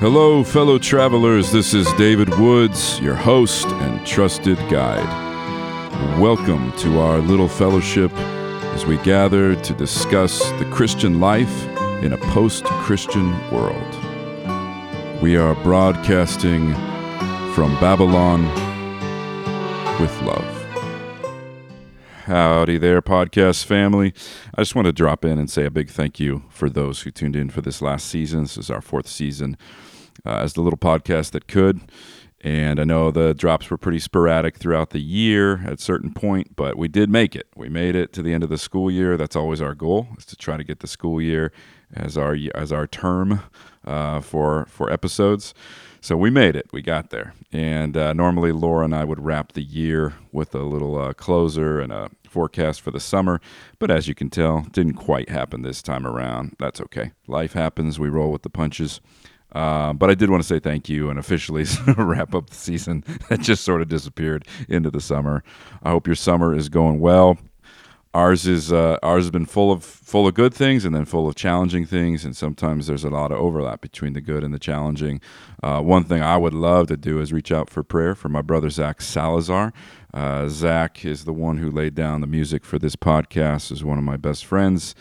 Hello, fellow travelers. This is David Woods, your host and trusted guide. Welcome to our little fellowship as we gather to discuss the Christian life in a post Christian world. We are broadcasting from Babylon with love. Howdy there, podcast family. I just want to drop in and say a big thank you for those who tuned in for this last season. This is our fourth season uh, as the little podcast that could. And I know the drops were pretty sporadic throughout the year at certain point, but we did make it. We made it to the end of the school year. That's always our goal, is to try to get the school year as our as our term uh, for for episodes. So we made it. We got there. And uh, normally Laura and I would wrap the year with a little uh, closer and a forecast for the summer. But as you can tell, didn't quite happen this time around. That's okay. Life happens. We roll with the punches. Uh, but I did want to say thank you and officially wrap up the season that just sort of disappeared into the summer. I hope your summer is going well. Ours is uh, ours has been full of full of good things and then full of challenging things, and sometimes there's a lot of overlap between the good and the challenging. Uh, one thing I would love to do is reach out for prayer for my brother Zak Salazar. Uh, Zak is the one who laid down the music for this podcast. is one of my best friends.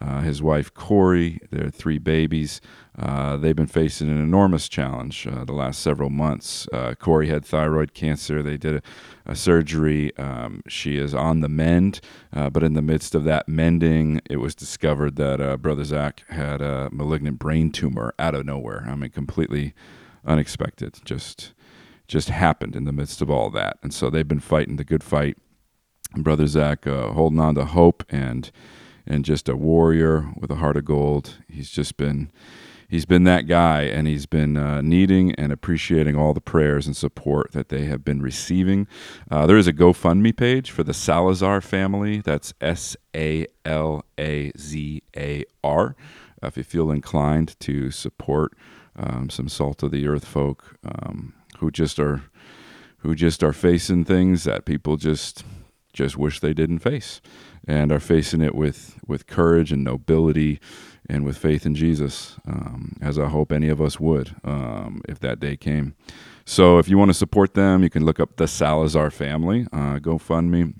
Uh, his wife Corey, their three babies. Uh, they've been facing an enormous challenge uh, the last several months. Uh, Corey had thyroid cancer. They did a, a surgery. Um, she is on the mend, uh, but in the midst of that mending, it was discovered that uh, Brother Zak had a malignant brain tumor out of nowhere. I mean, completely unexpected. Just, just happened in the midst of all that. And so they've been fighting the good fight. Brother Zak holding on to hope and and just a warrior with a heart of gold. He's just been he's been that guy, and he's been uh, needing and appreciating all the prayers and support that they have been receiving. Uh, there is a GoFundMe page for the Salazar family. That's S A L A Z A R. If you feel inclined to support um, some salt of the earth folk um, who just are who just are facing things that people just just wish they didn't face and are facing it with with courage and nobility and with faith in Jesus, um, as I hope any of us would um, if that day came. So if you want to support them, you can look up the Salazar family, uh, GoFundMe,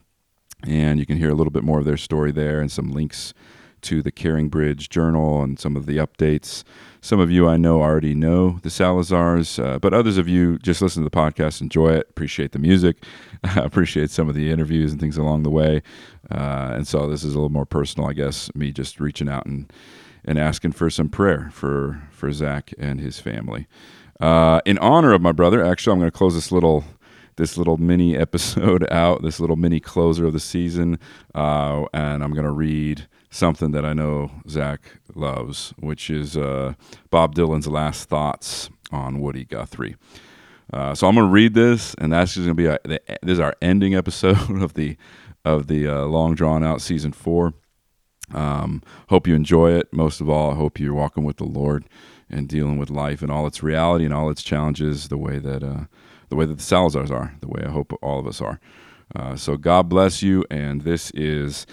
and you can hear a little bit more of their story there and some links to the Caring Bridge Journal and some of the updates. Some of you I know already know the Salazars, uh, but others of you just listen to the podcast, enjoy it, appreciate the music, appreciate some of the interviews and things along the way. Uh, and so this is a little more personal, I guess, me just reaching out and and asking for some prayer for for Zak and his family. Uh, in honor of my brother, actually, I'm going to close this little this little mini episode out, this little mini closer of the season, uh, and I'm going to read something that I know Zak loves, which is uh, Bob Dylan's last thoughts on Woody Guthrie. Uh, so I'm going to read this, and that's just going to be a, this is our ending episode of the of the uh, long drawn out season four. Um, hope you enjoy it. Most of all, I hope you're walking with the Lord and dealing with life and all its reality and all its challenges the way that uh, the way that the Salazars are, the way I hope all of us are. Uh, so God bless you. And this is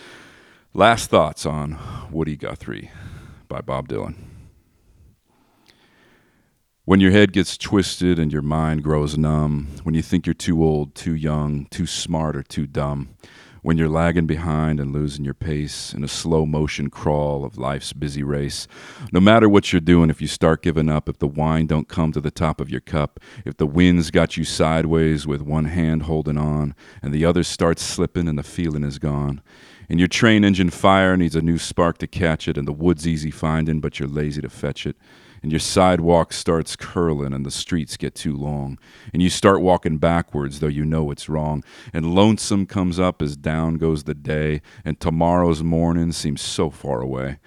last thoughts on Woody Guthrie by Bob Dylan. When your head gets twisted and your mind grows numb, when you think you're too old, too young, too smart, or too dumb when you're lagging behind and losing your pace in a slow motion crawl of life's busy race. No matter what you're doing, if you start giving up, if the wine don't come to the top of your cup, if the wind's got you sideways with one hand holding on and the other starts slipping and the feeling is gone. And your train engine fire needs a new spark to catch it, and the wood's easy finding, but you're lazy to fetch it and your sidewalk starts curling and the streets get too long and you start walking backwards though you know it's wrong and lonesome comes up as down goes the day and tomorrow's morning seems so far away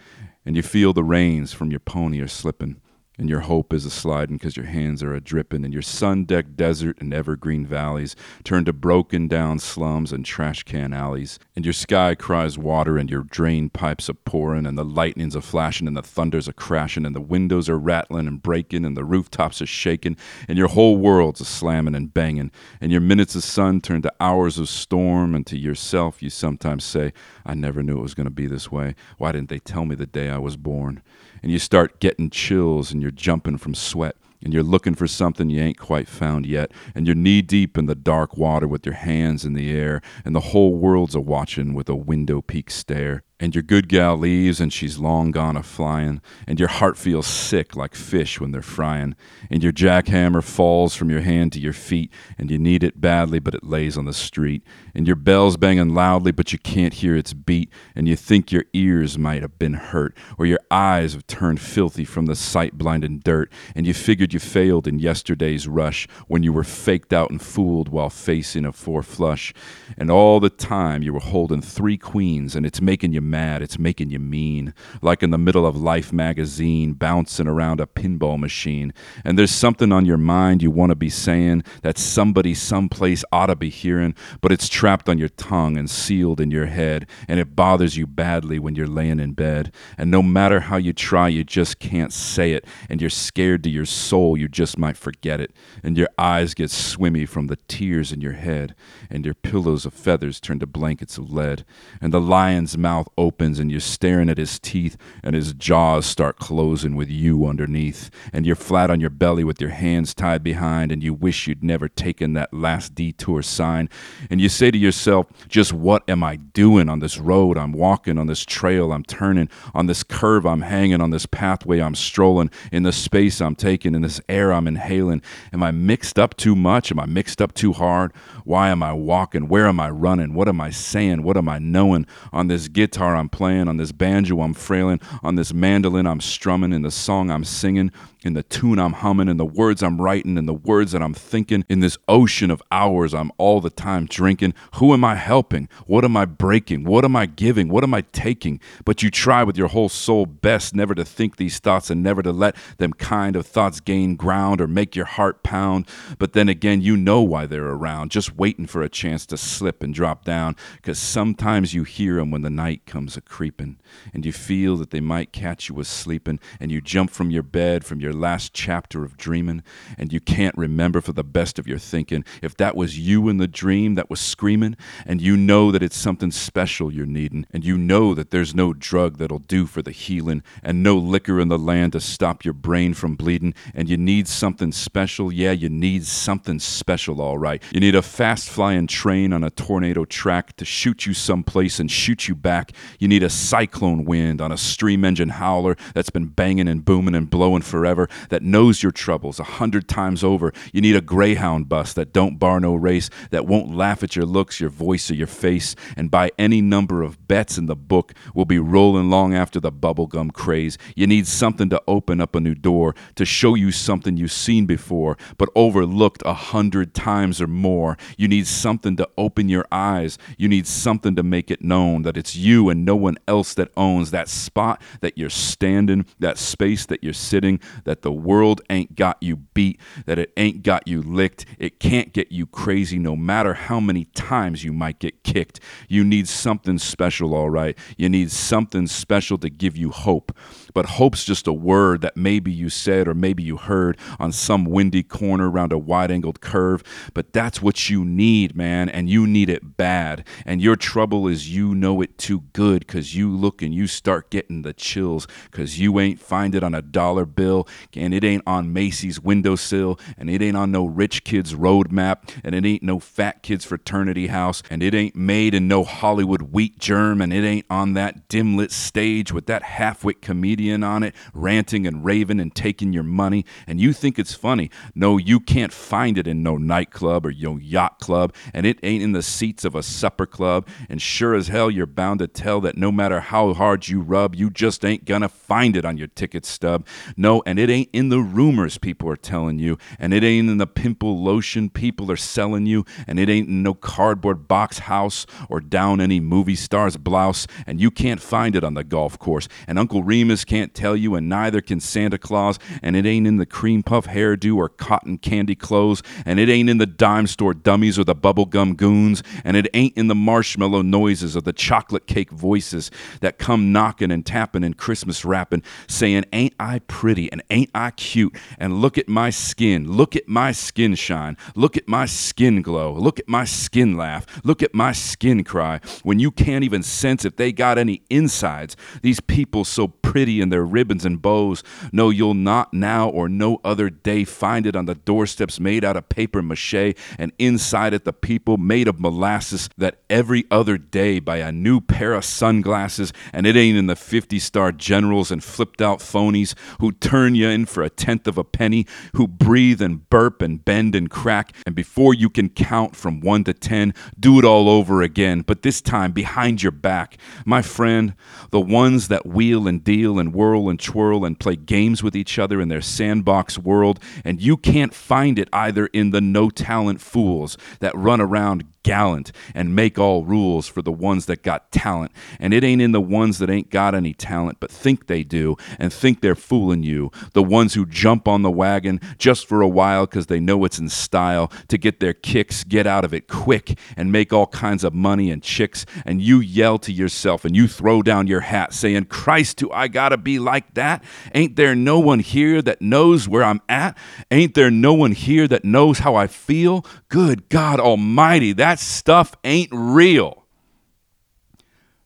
and you feel the reins from your pony are slipping and your hope is a sliding because your hands are a dripping, and your sun decked desert and evergreen valleys turn to broken down slums and trash can alleys, and your sky cries water, and your drain pipes are pouring, and the lightnings are flashing, and the thunders are crashing, and the windows are rattling and breaking, and the rooftops are shaking, and your whole world's a slamming and banging, and your minutes of sun turn to hours of storm, and to yourself you sometimes say, I never knew it was going to be this way. Why didn't they tell me the day I was born? And you start getting chills and you're jumping from sweat and you're looking for something you ain't quite found yet, and you're knee deep in the dark water with your hands in the air, and the whole world's a watching with a window peak stare. And your good gal leaves and she's long gone a flying, and your heart feels sick like fish when they're frying, and your jackhammer falls from your hand to your feet, and you need it badly, but it lays on the street, and your bell's banging loudly, but you can't hear its beat, and you think your ears might have been hurt, or your eyes have turned filthy from the sight blinding dirt, and you figured you failed in yesterday's rush when you were faked out and fooled while facing a four flush, and all the time you were holding three queens, and it's making you mad, it's making you mean, like in the middle of Life magazine, bouncing around a pinball machine. And there's something on your mind you want to be saying that somebody someplace ought to be hearing, but it's trapped on your tongue and sealed in your head, and it bothers you badly when you're laying in bed. And no matter how you try, you just can't say it, and you're scared to your soul you just might forget it, and your eyes get swimmy from the tears in your head, and your pillows of feathers turn to blankets of lead, and the lion's mouth opens and you're staring at his teeth and his jaws start closing with you underneath. And you're flat on your belly with your hands tied behind and you wish you'd never taken that last detour sign. And you say to yourself just what am I doing on this road? I'm walking on this trail. I'm turning on this curve. I'm hanging on this pathway. I'm strolling in the space I'm taking in this air I'm inhaling. Am I mixed up too much? Am I mixed up too hard? Why am I walking? Where am I running? What am I saying? What am I knowing on this guitar guitar I'm playing, on this banjo I'm frailing, on this mandolin I'm strumming, in the song I'm singing, in the tune I'm humming, in the words I'm writing, in the words that I'm thinking, in this ocean of hours I'm all the time drinking. Who am I helping? What am I breaking? What am I giving? What am I taking? But you try with your whole soul best never to think these thoughts and never to let them kind of thoughts gain ground or make your heart pound. But then again, you know why they're around, just waiting for a chance to slip and drop down, because sometimes you hear them when the night comes a creeping, and you feel that they might catch you asleeping, and you jump from your bed, from your last chapter of dreaming, and you can't remember for the best of your thinking if that was you in the dream that was screaming, and you know that it's something special you're needing, and you know that there's no drug that'll do for the healing, and no liquor in the land to stop your brain from bleeding, and you need something special. Yeah, you need something special, all right. You need a fast flying train on a tornado track to shoot you someplace and shoot you back. You need a cyclone wind on a stream engine howler that's been banging and booming and blowing forever, that knows your troubles a hundred times over. You need a Greyhound bus that don't bar no race, that won't laugh at your looks, your voice, or your face, and by any number of bets in the book will be rolling long after the bubblegum craze. You need something to open up a new door, to show you something you've seen before, but overlooked a hundred times or more. You need something to open your eyes. You need something to make it known that it's you and no one else that owns that spot that you're standing, that space that you're sitting, that the world ain't got you beat, that it ain't got you licked. It can't get you crazy no matter how many times you might get kicked. You need something special, all right. You need something special to give you hope. But hope's just a word that maybe you said or maybe you heard on some windy corner around a wide angled curve. But that's what you need, man, and you need it bad. And your trouble is you know it too good because you look and you start getting the chills because you ain't find it on a dollar bill and it ain't on Macy's windowsill and it ain't on no rich kid's roadmap and it ain't no fat kid's fraternity house and it ain't made in no Hollywood wheat germ and it ain't on that dim lit stage with that half wit comedian on it, ranting and raving and taking your money, and you think it's funny. No, you can't find it in no nightclub or no yacht club, and it ain't in the seats of a supper club. And sure as hell, you're bound to tell that no matter how hard you rub, you just ain't gonna find it on your ticket stub. No, and it ain't in the rumors people are telling you, and it ain't in the pimple lotion people are selling you, and it ain't in no cardboard box house or down any movie star's blouse, and you can't find it on the golf course. And Uncle Remus can't tell you, and neither can Santa Claus, and it ain't in the cream puff hairdo or cotton candy clothes, and it ain't in the dime store dummies or the bubblegum goons, and it ain't in the marshmallow noises or the chocolate cake voices that come knocking and tapping and Christmas rapping, saying, Ain't I pretty and ain't I cute? And look at my skin. Look at my skin shine. Look at my skin glow. Look at my skin laugh. Look at my skin cry. When you can't even sense if they got any insides, these people so pretty in their ribbons and bows. No, you'll not now or no other day find it on the doorsteps made out of paper mache, and inside it the people made of molasses that every other day by a new pair of sunglasses, and it ain't in the 50 star generals and flipped out phonies who turn you in for a tenth of a penny, who breathe and burp and bend and crack, and before you can count from one to ten, do it all over again, but this time behind your back. My friend, the ones that wheel and deal and whirl and twirl and play games with each other in their sandbox world, and you can't find it either in the no talent fools that run around gallant and make all rules for the ones that got talent. And it ain't in the ones that ain't got any talent but think they do and think they're fooling you. The ones who jump on the wagon just for a while because they know it's in style to get their kicks, get out of it quick, and make all kinds of money and chicks. And you yell to yourself and you throw down your hat saying, Christ, do I gotta be like that? Ain't there no one here that knows where I'm at? Ain't there no one here that knows how I feel? Good God Almighty, that stuff ain't real.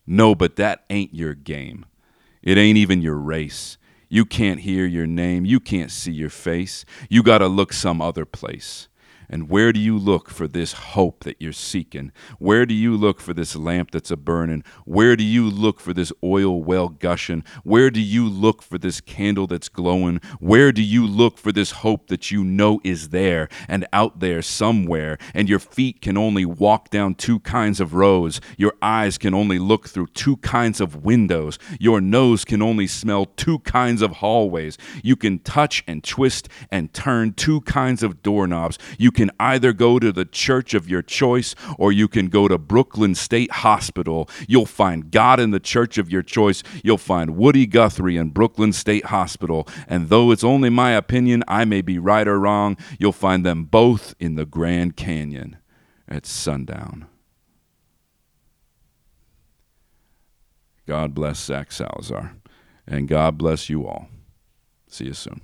No, but that ain't your game. It ain't even your race. You can't hear your name. You can't see your face. You got to look some other place. And where do you look for this hope that you're seeking? Where do you look for this lamp that's a burning? Where do you look for this oil well gushing? Where do you look for this candle that's glowing? Where do you look for this hope that you know is there and out there somewhere? And your feet can only walk down two kinds of roads. Your eyes can only look through two kinds of windows. Your nose can only smell two kinds of hallways. You can touch and twist and turn two kinds of doorknobs. You can either go to the church of your choice or you can go to Brooklyn State Hospital. You'll find God in the church of your choice. You'll find Woody Guthrie in Brooklyn State Hospital. And though it's only my opinion, I may be right or wrong, you'll find them both in the Grand Canyon at sundown. God bless Zak Salazar. And God bless you all. See you soon.